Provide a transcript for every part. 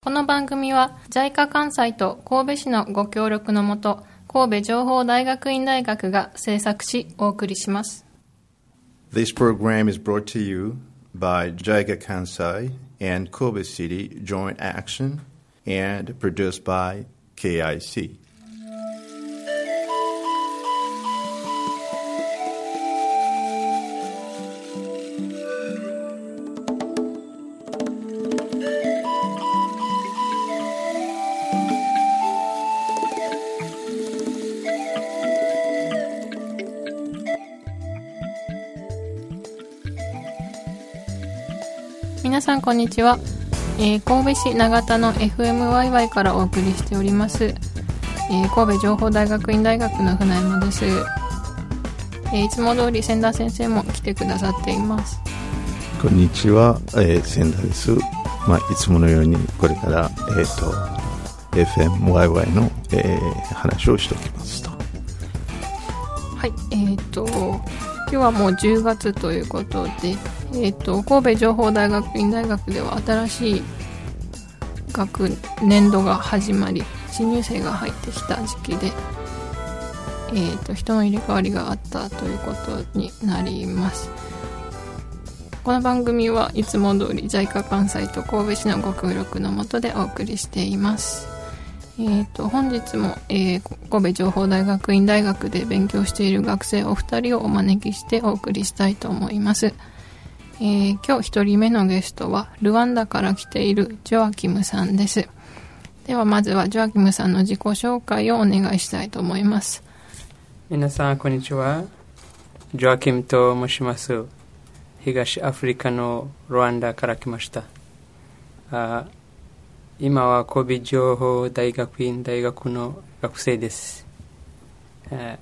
この番組は JICA 関西と神戸市のご協力のもと神戸情報大学院大学が制作しお送りします This program is brought to you by JICA Kansai and Kobe City Joint Action and produced by KIC. こんにちは、えー神戸市長田の FMYY からお送りしております、えー神戸情報大学院大学の船山です、えーいつも通り千田先生も来てくださっています。こんにちは、えー、千田です。まあ、いつものようにこれから、えっ、と、FMYY の、えー話をしておきますと。はい。えっ、と今日はもう10月ということで、えっと神戸情報大学院大学では新しい学年度が始まり新入生が入ってきた時期で、えっと人の入れ替わりがあったということになります。この番組はいつも通り JICA 関西と神戸市のご協力のもとでお送りしています。えー、と本日も、えー神戸情報大学院大学で勉強している学生お二人をお招きしてお送りしたいと思います、えー今日一人目のゲストはルワンダから来ているジョアキムさんですではまずはジョアキムさんの自己紹介をお願いしたいと思います皆さん、こんにちは。ジョアキムと申します。東アフリカのルワンダから来ました。あ今は神戸情報大学院大学の学生です。2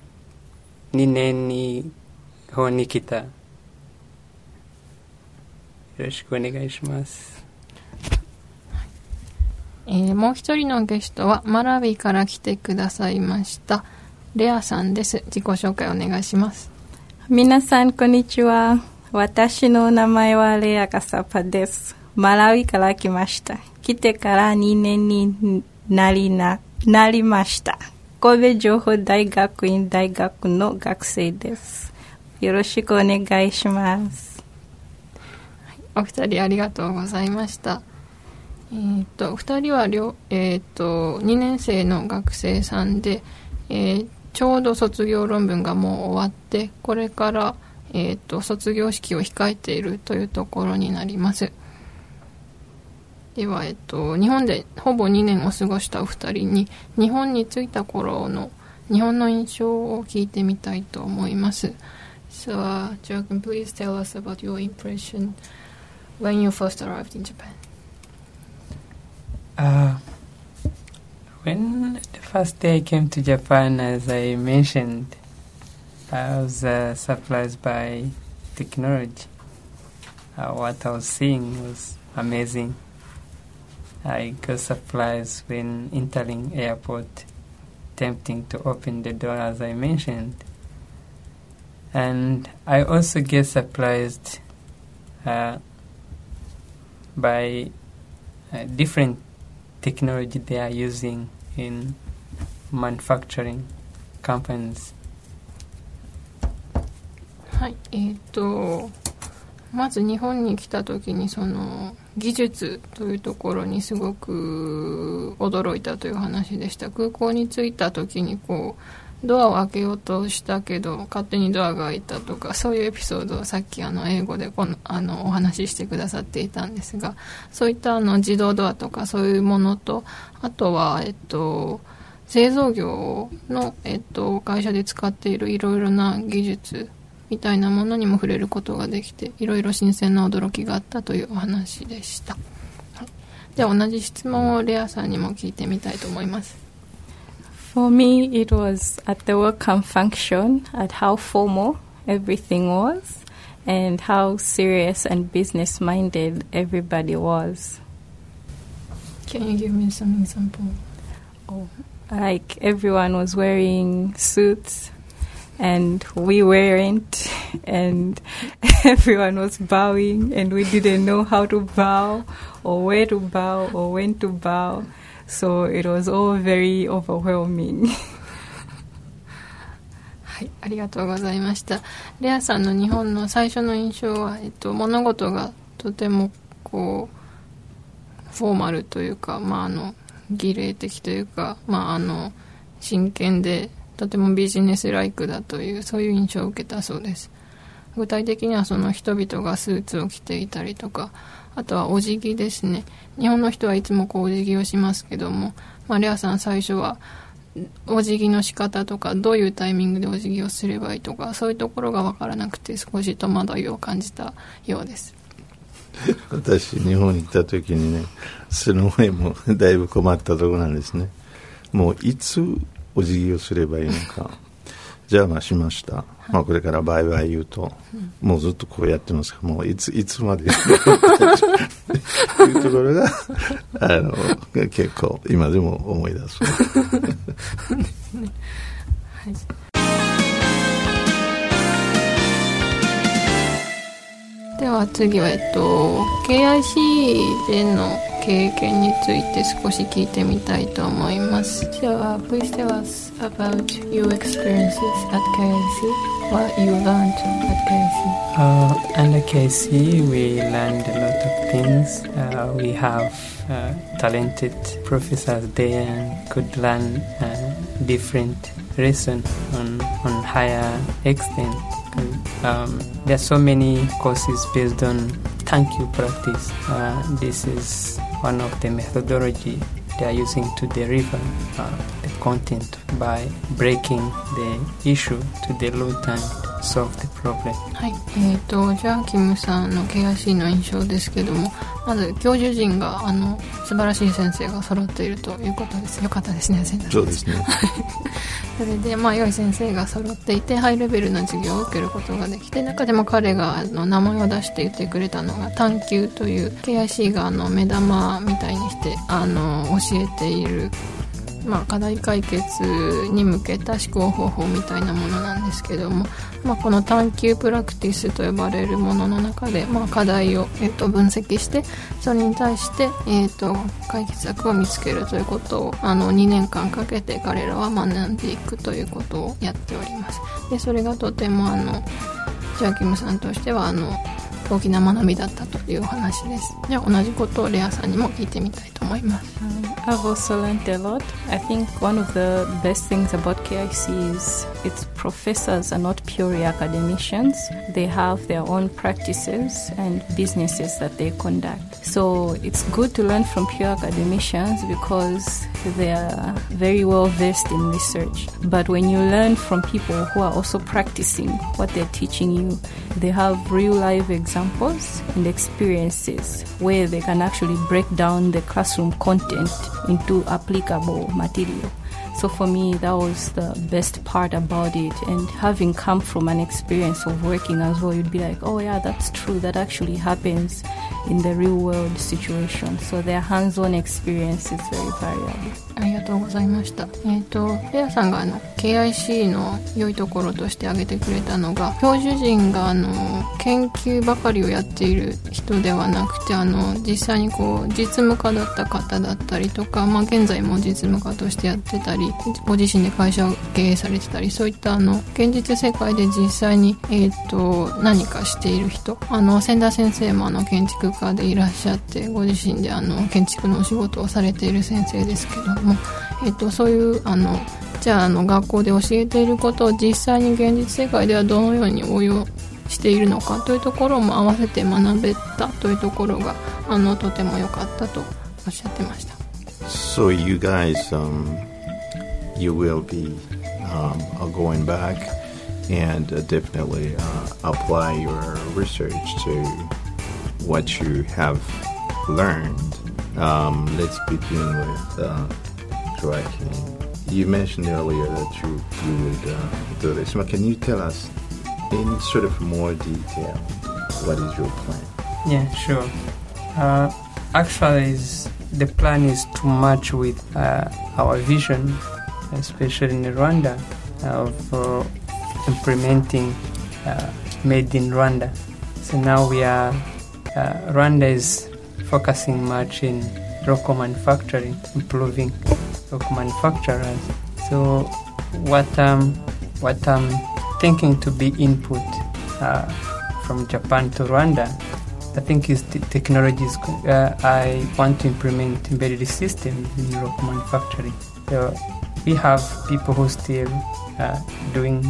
年に日本に来た。よろしくお願いします。えーもう一人のゲストはマラウィから来てくださいましたレアさんです自己紹介お願いします皆さん、こんにちは。私の名前はレアガサパです。マラウイから来ました。来てから2年になりな、なりました。神戸情報大学院大学の学生です。よろしくお願いします。お二人ありがとうございました。えー、と二人は両、えー、と2年生の学生さんで、えーちょうど卒業論文がもう終わってこれから、えー、と卒業式を控えているというところになりますでは、えー、と日本でほぼ2年を過ごしたお二人に日本に着いた頃の日本の印象を聞いてみたいと思います So, uh, Joe, please tell us about your impression when you first arrived in Japan. Uh, when the first day I came to Japan, as I mentioned, I was uh, surprised by technology. Uh, what I was seeing was amazing. I got surprised when entering airport, tempting to open the door as I mentioned. And I also get surprised uh, by uh, different technology they are using in manufacturing companies. はい、えー、とまず日本に来た時にその技術というところにすごく驚いたという話でした空港に着いた時にこうドアを開けようとしたけど勝手にドアが開いたとかそういうエピソードをさっきあの英語でこのあのお話ししてくださっていたんですがそういったあの自動ドアとかそういうものとあとは、えっと、製造業の、えっと、会社で使っているいろいろな技術みたいなものにも触れることができていろいろ新鮮な驚きがあったというお話でした、はい、では同じ質問をレアさんにも聞いてみたいと思います。For me, it was at the welcome function, at how formal everything was, and how serious and business minded everybody was. Can you give me some example? Oh, like everyone was wearing suits, and we weren't, and everyone was bowing, and we didn't know how to bow, or where to bow, or when to bow. So it was all very overwhelming. はい、ありがとうございました。レアさんの日本の最初の印象は、えっと、物事がとてもこう、フォーマルというか、まあ、あの、儀礼的というか、まあ、あの、真剣で、とてもビジネスライクだという、そういう印象を受けたそうです。具体的にはその人々がスーツを着ていたりとか、あとはお辞儀ですね。日本の人はいつもこうお辞儀をしますけども、まあ、レアさん最初は、お辞儀の仕方とかどういうタイミングでお辞儀をすればいいとかそういうところが分からなくて少し戸惑いを感じたようです。私日本に来た時にねその上もだいぶ困ったところなんですね。もういつお辞儀をすればいいのか。じゃあまあしました、まあ、これからバイバイ言うと、もうずっとこうやってますからもういついつまでいうところが あの結構今でも思い出す。では次は、えっと、KIC での経験について少し聞いてみたいと思います。So, uh, please tell us about your experiences at KIC, what you learned at KIC. Uh, under KC, we learned a lot of things. Uh, we have uh, talented professors there and could learn uh, different lessons on, on higher extent. Um, there are so many courses based on thank you practice. Uh, this is one of the methodology they are using to deliver uh, content by breaking the issue to the root and solve the problem. はい、えー、とじゃあキムさんの KIC の印象ですけどもまず教授陣があの素晴らしい先生が揃っているということです。よかったですね先生。そうですね。それでまあ良い先生が揃っていてハイレベルな授業を受けることができて中でも彼があの名前を出して言ってくれたのが探究という KIC があの目玉みたいにしてあの教えているまあ、課題解決に向けた思考方法みたいなものなんですけども、まあ、この探究プラクティスと呼ばれるものの中で、まあ、課題を、えっと、分析してそれに対して、えっと、解決策を見つけるということをあの2年間かけて彼らは学んでいくということをやっております。でそれがとてもあのジャーキムさんとしてはあの大きな学びだったというお話ですじゃあ同じことをレアさんにも聞いてみたいと思います I've also learned a lot. I think one of the best things about KIC is its professors are not purely academicians. They have their own practices and businesses that they conduct. So it's good to learn from pure academicians because they are very well versed in research. But when you learn from people who are also practicing what they're teaching you, they have real life examples and experiences where they can actually break down the classroom content into applicable material. So for me, that was the best part about it. And having come from an experience of working as well, you'd be like, oh yeah, that's true. That actually happens in the real world situation. So their hands-on experience is very valuable. ありがとうございました。えっ、と、レアさんがあの、KIC の良いところとして挙げてくれたのが、教授陣があの、研究ばかりをやっている人ではなくて、あの、実際にこう、実務家だった方だったりとか、まあ現在も実務家としてやってたり、ご自身で会社を経営されてたり、そういったあの、現実世界で実際に、えっ、と、何かしている人、あの、千田先生もあの、建築家でいらっしゃって、ご自身であの、建築のお仕事をされている先生ですけども、えっと、そういうあのじゃああの学校で教えていることを実際に現実世界ではどのように応用しているのかというところも合わせて学べたというところがあのとても良かったとおっしゃってました。So you guys um, you will be um, going back and uh, definitely uh, apply your research to what you have learned. Um, let's begin with uh. You mentioned earlier that you, you would uh, do this. Can you tell us in sort of more detail what is your plan? Yeah, sure. Uh, actually, the plan is to match with uh, our vision, especially in Rwanda, of uh, implementing uh, made in Rwanda. So now we are, uh, Rwanda is focusing much in local manufacturing, improving local manufacturers. So what um, what I'm thinking to be input uh, from Japan to Rwanda, I think is the technologies. Uh, I want to implement embedded systems in local manufacturing. So we have people who still uh, doing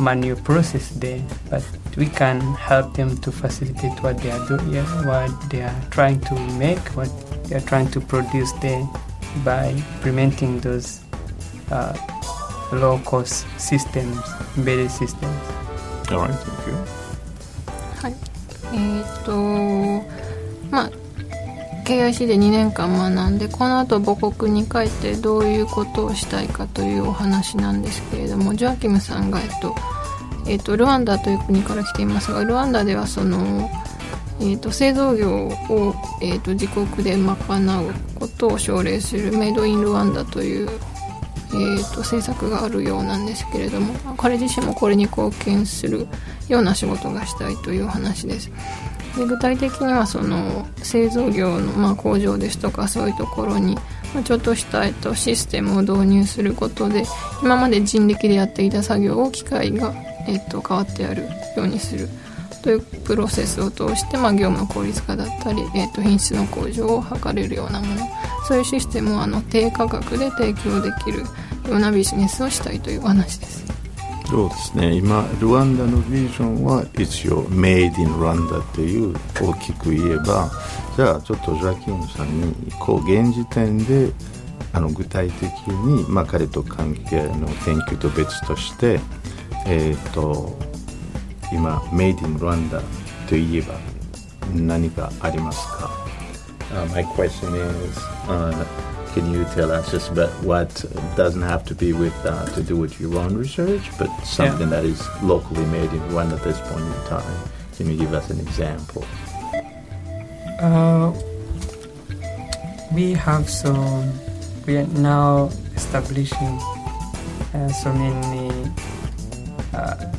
manual process there, but we can help them to facilitate what they are doing, yeah, what they are trying to make, what they are trying to produce there by implementing those uh, low cost systems, embedded systems. All right, thank you. はいえーっとまあ KIC で2年間学んでこの後母国に帰ってどういうことをしたいかというお話なんですけれどもジョアキムさんが、えっとえっと、ルワンダという国から来ていますがルワンダではその、えっと、製造業を、えっと、自国で賄うことを奨励するメイドインルワンダという、えー、と政策があるようなんですけれども彼自身もこれに貢献するような仕事がしたいという話です。で具体的にはその製造業のまあ工場ですとかそういうところにちょっとしたえっとシステムを導入することで今まで人力でやっていた作業を機械がえっと変わってやるようにする。というプロセスを通して、まあ、業務の効率化だったり、えー、と品質の向上を図れるようなもの。そういうシステムをあの低価格で提供できるようなビジネスをしたいというお話です。そうですね。今ルワンダのビジョンは一応メイディンルワンダっていう大きく言えばじゃあちょっとジャキンさんにこう現時点であの具体的に、まあ、彼と関係の研究と別としてえっ、と今メイディンルワンダといえば何かありますか、uh, My question is、uh, Can you tell us just about what doesn't have to be with uh, to do with your own research, but something that is locally made in Rwanda at this point in time? Can you give us an example? Uh, we have some. We are now establishing uh, so many. Uh,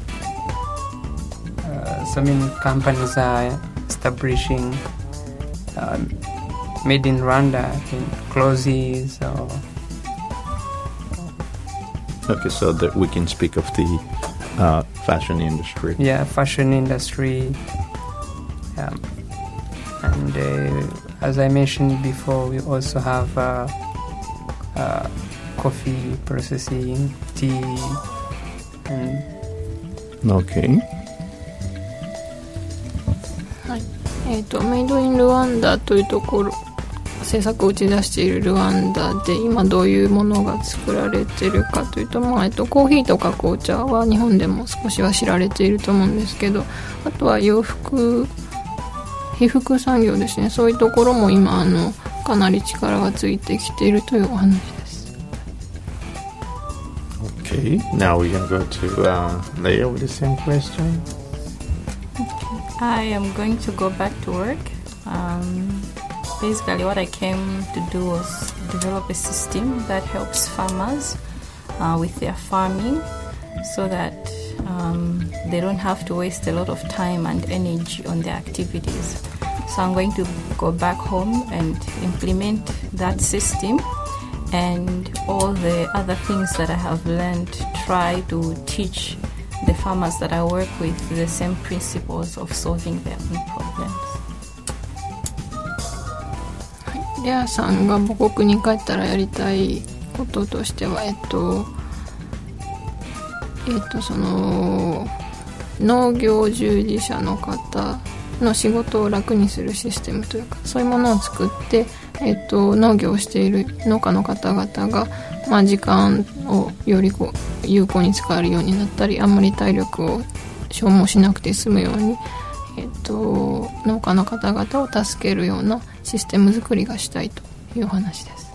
uh, so many companies are establishing um, made in Rwanda, in clothes or Okay, so that we can speak of the uh, fashion industry. yeah, fashion industry. Um, and uh, as I mentioned before, we also have uh, uh, coffee processing, tea, and Okay. はいえー、とメイドインルワンダというところ 制作を打ち出しているルワンダで今どういうものが作られてるかというと,、まあえっとコーヒーとか紅茶は日本でも少しは知られていると思うんですけどあとは洋服被服産業ですねそういうところも今あのかなり力がついてきているというお話です Okay. Now we're gonna go to uh, Leah with the same question. I am going to go back to work. Um, basically, what I came to do was develop a system that helps farmers uh, with their farming so that um, they don't have to waste a lot of time and energy on their activities. So, I'm going to go back home and implement that system and all the other things that I have learned, try to teach the farmers that I work with the same principles of solving their own problems. レアさんが母国に帰ったらやりたいこととしてはえっとえっとその農業従事者の方の仕事を楽にするシステムというかそういうものを作ってえっと、農業をしている農家の方々が、まあ、時間をよりこう有効に使えるようになったりあんまり体力を消耗しなくて済むように、えっと、農家の方々を助けるようなシステム作りがしたいというお話です。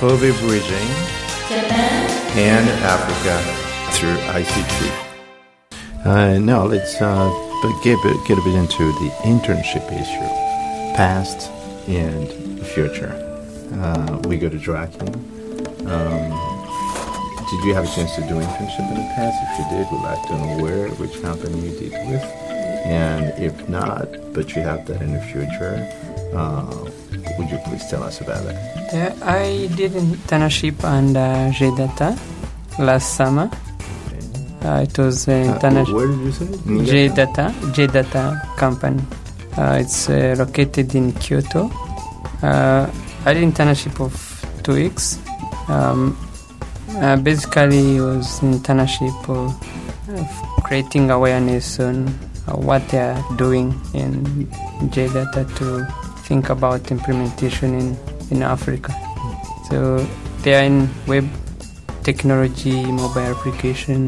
Kobe Bridging and Africa through ICT. Uh, now let's uh, but get, a- get a bit into the internship issue, past and future. Uh, we go to Joachim. Um, did you have a chance to do internship in the past? If you did, we'd like to know where, which company you did with, and if not, but you have that in the future, uh, would you please tell us about that? Yeah, I did internship on under JData last summer. Uh, it was an Uh, international where did you say? JData JData company. Uh, it's uh, located in Kyoto. Uh, I did internship of two weeks. Um, uh, basically, it was internship of, creating awareness on uh, what they are doing in JData to think about implementation in, in Africa. So they are in web technology, mobile application.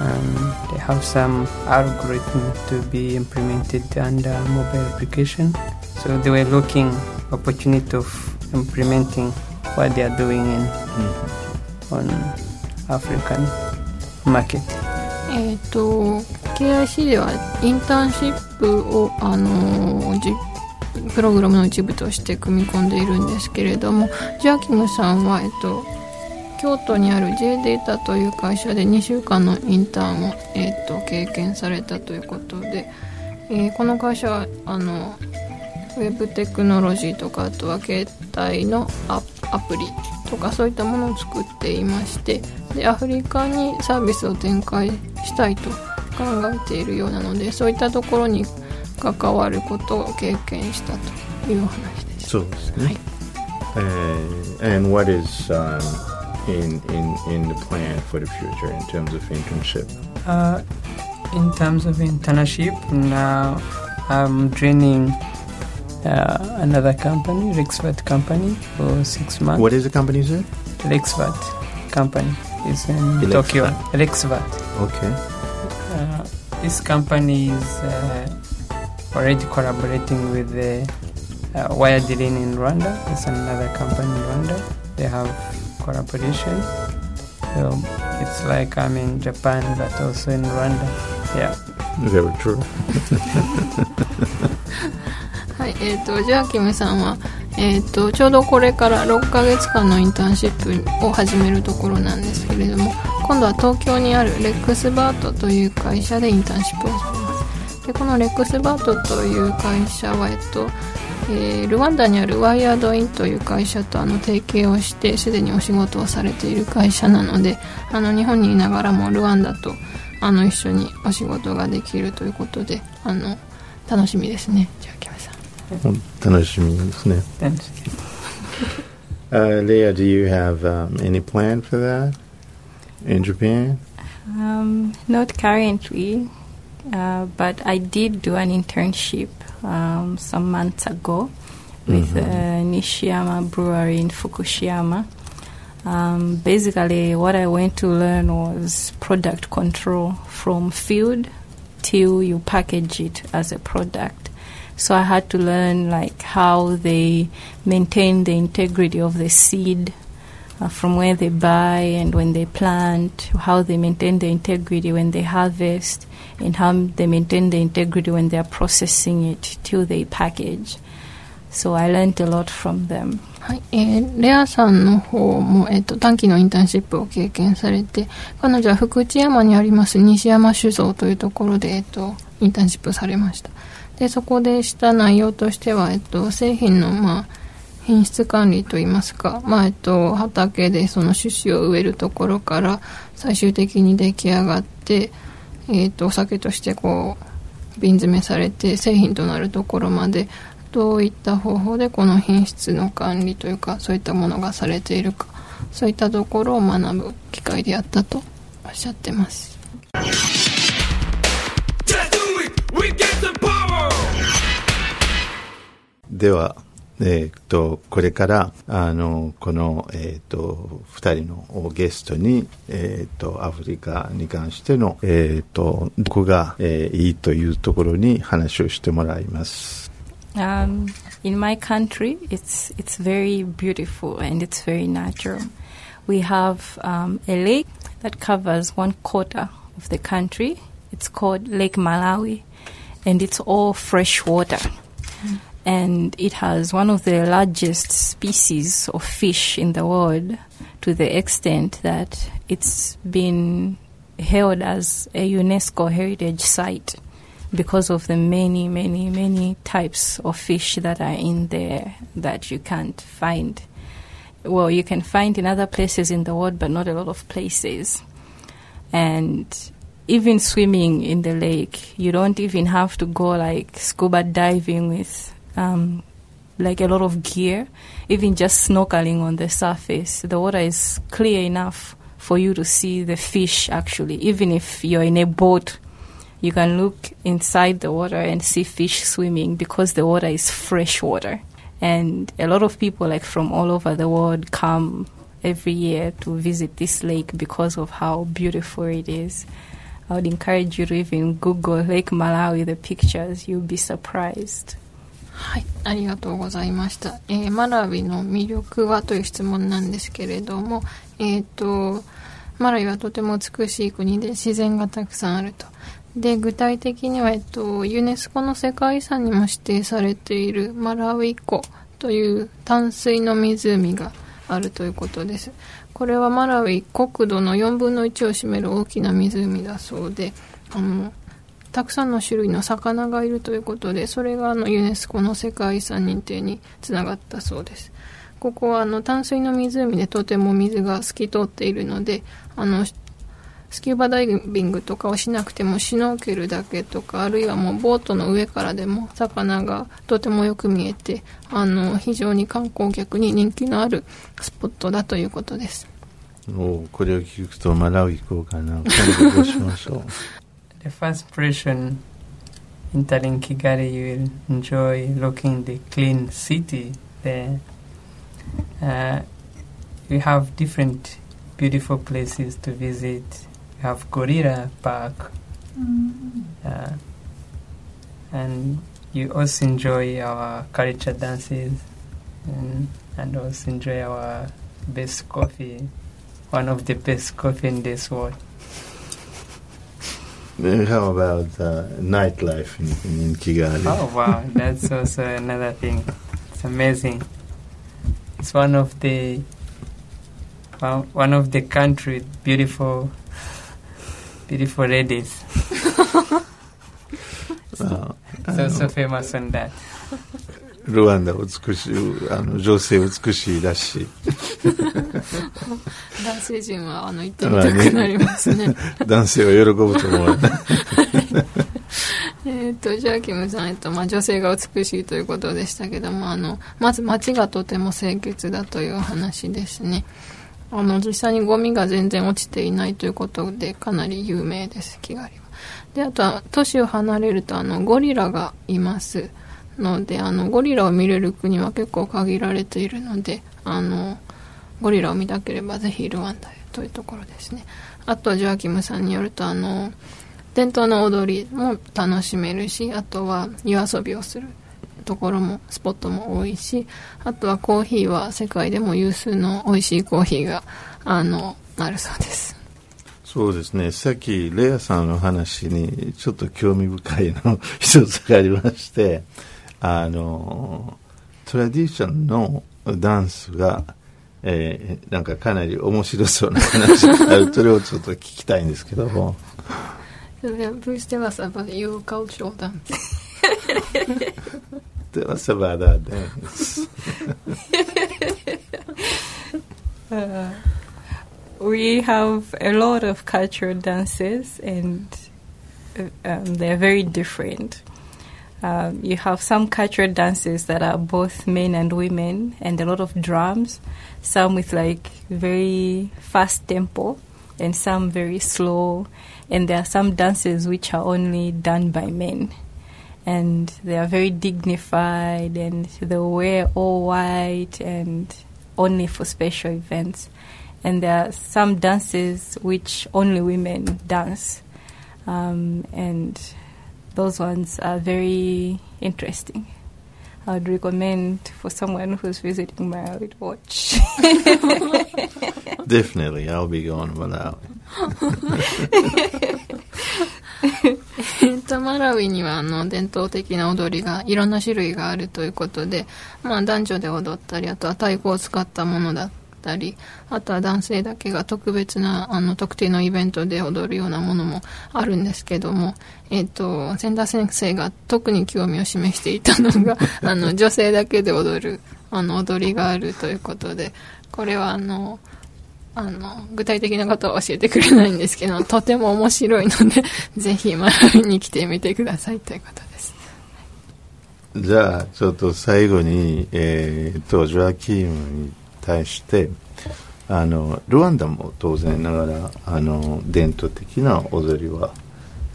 Um, they have some algorithm to be implemented under mobile application. So they were looking opportunity of implementing what they are doing in on African market. えっ、と KIC ではインターンシップをあのプログラムの一部として組み込んでいるんですけれどもジャーキムさんは、えっと、京都にある J データという会社で2週間のインターンを、えっと、経験されたということで、えーこの会社はあのウェブテクノロジーとかあとは携帯のアップアプリとかそういったものを作っていましてでアフリカにサービスを展開したいと考えているようなのでそういったところに関わることを経験したというお話です。So, はい uh, and what is um, in, in, in the plan for the future in terms of internship? Uh, in terms of internship, now I'm training uh, another company, Rexvat company, for six months. What is the company, sir? Rexvat company is in. Tokyo. Rexvat. Okay. Uh, this company is uh, already collaborating with the uh, Wiredealing in Rwanda. It's another company in Rwanda. They have collaboration. So it's like I'm in Japan, but also in Rwanda. Yeah. Very true. はい、えー、とジャーキムさんは、えー、とちょうどこれから6ヶ月間のインターンシップを始めるところなんですけれども今度は東京にあるレックスバートという会社でインターンシップを始めます。でこのレックスバートという会社は、えっとえールワンダにあるワイヤードインという会社とあの提携をしてすでにお仕事をされている会社なのであの日本にいながらもルワンダとあの一緒にお仕事ができるということであの楽しみですね。ジャーキムさん。楽しみですね。 Thanks. Uh, Leah, do you have um, any plan for that in Japan? Um, not currently, uh, but I did do an internship um, some months ago with uh, Nishiyama Brewery in Fukushima. Um, basically, what I went to learn was product control from field till you package it as a product. So I had to learn like how they maintain the integrity of the seed uh, from where they buy and when they plant, how they maintain the integrity when they harvest, and how they maintain the integrity when they are processing it till they package. So I learned a lot from them. はい、えーレアさんの方も、えっと短期のインターンシップを経験されて彼女は福知山にあります西山酒造というところで、えっとインターンシップされました でそこでした内容としては、えっと製品の、まあ、品質管理といいますか、まあえっと、畑でその種子を植えるところから最終的に出来上がって、えっとお酒としてこう瓶詰めされて製品となるところまでどういった方法でこの品質の管理というかそういったものがされているかそういったところを学ぶ機会であったとおっしゃってます。では、えっとこれからあのこの、えっと2人のゲストに、えっとアフリカに関しての、えっとどこが、えーいいというところに話をしてもらいます。Um, in my country, it's it's very beautiful and it's very natural. We have um, a lake that covers one quarter of the country. It's called Lake Malawi, and it's all fresh water. And it has one of the largest species of fish in the world, to the extent that it's been held as a UNESCO heritage site because of the many, many, many types of fish that are in there that you can't find. Well, you can find in other places in the world, but not a lot of places. And even swimming in the lake, you don't even have to go like scuba diving with um, like a lot of gear. Even just snorkeling on the surface, the water is clear enough for you to see the fish actually. Even if you're in a boat, you can look inside the water and see fish swimming because the water is fresh water. And a lot of people, like from all over the world, come every year to visit this lake because of how beautiful it is. I would encourage you to even Google Lake Malawi, the pictures. You'll be surprised. はい、ありがとうございました。えーマラウィの魅力はという質問なんですけれども、えっ、と、マラウィはとても美しい国で自然がたくさんあると。で、具体的には、えっと、ユネスコの世界遺産にも指定されているマラウィ湖という淡水の湖があるということです。これはマラウィ国土の4分の1を占める大きな湖だそうで、あの、たくさんの種類の魚がいるということで、それがあのユネスコの世界遺産認定につながったそうです。ここはあの淡水の湖でとても水が透き通っているので、あの、スキューバダイビングとかをしなくてもシュノーケルだけとか、あるいはもうボートの上からでも魚がとてもよく見えて、あの、非常に観光客に人気のあるスポットだということです。おこれを聞くとマラウイ行こうかな。今度どうしましょう。The first impression in entering Kigali, you will enjoy looking the clean city there. Uh, we have different beautiful places to visit. We have Gorilla Park, uh, and you also enjoy our culture dances, and, and also enjoy our best coffee, one of the best coffee in this world. Then How about uh, nightlife in, in, Kigali? Oh wow, that's also another thing. It's amazing. It's one of the one one of the country beautiful beautiful ladies. Uh, It's also famous on that. ルワンダ美しい、あの、女性美しいらしい。男性陣はあの行ってみたくなりますね。男性は喜ぶと思う。えっと、ジャーキムさん、えっと、まあ、女性が美しいということでしたけども、あの、まず街がとても清潔だというお話ですね。あの、実際にゴミが全然落ちていないということで、かなり有名です、キガリは。で、あとは、都市を離れると、あの、ゴリラがいますので、あの、ゴリラを見れる国は結構限られているので、あの、ゴリラを見たければぜひルワンダへというところですね。あと、ジョアキムさんによると、あの、伝統の踊りも楽しめるし、あとは夜遊びをするところも、スポットも多いし、あとはコーヒーは世界でも有数の美味しいコーヒーが、あの、あるそうです。そうですね。さっき、レアさんの話にちょっと興味深いの 一つがありまして、あの、トラディションのダンスが、えーなんかかなり面白そうな話がある。それをちょっと聞きたいんですけども。Please tell us about your cultural dance. では、サバダです。Uh, we have a lot of cultural dances, and uh, um, they're very different. Um, you have some cultural dances that are both men and women, and a lot of drums. Some with like very fast tempo, and some very slow. And there are some dances which are only done by men. and they are very dignified and they wear all white and only for special events. And there are some dances which only women dance, um, and those ones are very interesting. I would recommend for someone who's visiting Malawi to watch. Definitely, I'll be going Malawi. えっと、マラウイにはあの伝統的な踊りがいろんな種類があるということで、まあ、男女で踊ったりあとは太鼓を使ったものだったりあとは男性だけが特別なあの特定のイベントで踊るようなものもあるんですけども、えっと、千田先生が特に興味を示していたのが あの女性だけで踊るあの踊りがあるということでこれはあのあの、具体的なことは教えてくれないんですけど、とても面白いので、ぜひ学びに来てみてくださいということです。じゃあ、ちょっと最後に、えー、と、ジョアキームに対して、あの、ルワンダも当然ながら、あの、伝統的な踊りは、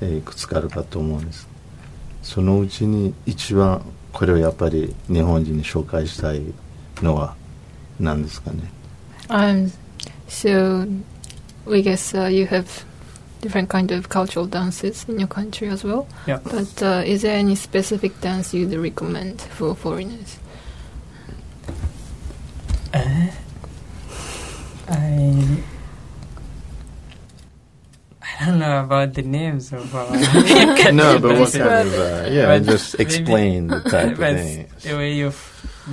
えーいくつかあるかと思うんです。そのうちに一番、これをやっぱり日本人に紹介したいのは何ですかね。Um, so, we guess uh, you have different kind of cultural dances in your country as well. Yeah. But uh, is there any specific dance you'd recommend for foreigners? Know about the names of uh, no, but what kind of, uh, yeah, But just maybe- explain the type of but things. the way of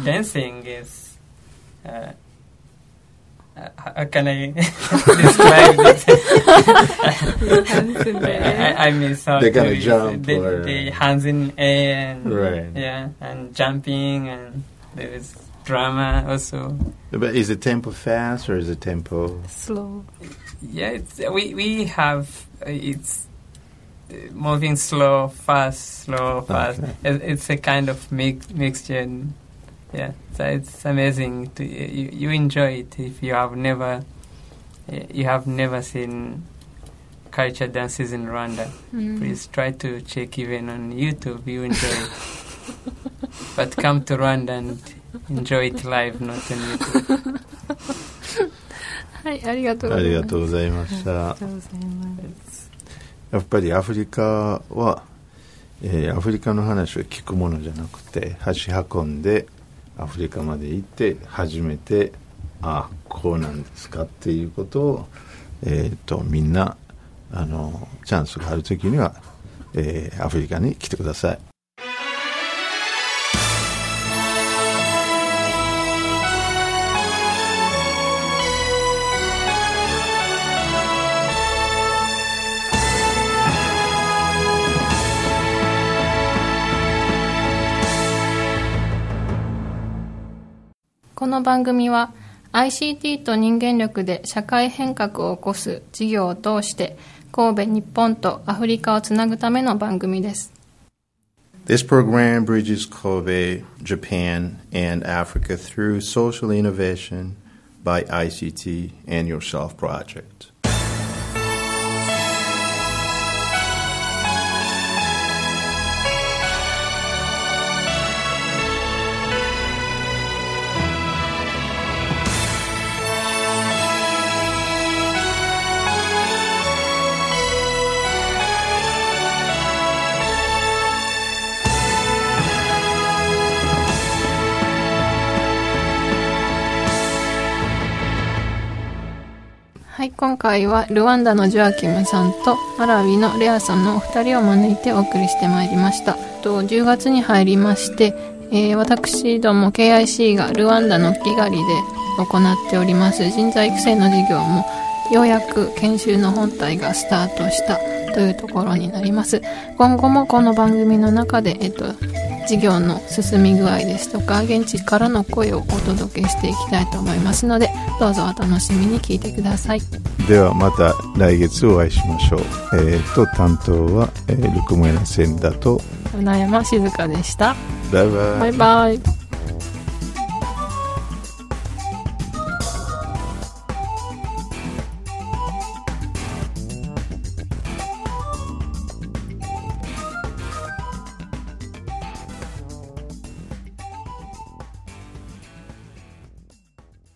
dancing is. Uh, uh, how can I describe it? I, I miss how They to kinda use jump the, or- the hands in air and Right. yeah, and jumping and there is drama also. But is the tempo fast or is the tempo? Slow. Yeah, it's, we we have uh, it's uh, moving slow, fast, slow, fast. Okay. It, it's a kind of mix, mixture. And, yeah, so it's amazing. To you, you enjoy it if you have never uh, you have never seen culture dances in Rwanda. Mm. Please try to check even on YouTube. You enjoy it. but come to Rwanda and enjoy it live, not on YouTube. はい、ありがとうございます。ありがとうございます。やっぱりアフリカは、えーアフリカの話を聞くものじゃなくて足運んでアフリカまで行って初めてあこうなんですかっていうことを、えー、とみんなあのチャンスがある時には、えーアフリカに来てください。この番組は ICT と人間力で社会変革を起こす事業を通して神戸日本とアフリカをつなぐための番組です This program bridges Kobe, Japan, and Africa through social innovation by ICT and Yourself Project. 今回はルワンダのジョアキムさんとマラウィのレアさんのお二人を招いてお送りしてまいりました。と10月に入りまして、えー私ども KIC がルワンダのキガリで行っております。人材育成の事業もようやく研修の本体がスタートしたというところになります。今後もこの番組の中で、えっと、事業の進み具合ですとか現地からの声をお届けしていきたいと思いますのでどうぞお楽しみに聞いてください。ではまた来月お会いしましょう。えー、と担当は、えールクモエナセンダと。船山静香でした。バイバイ。バイバイ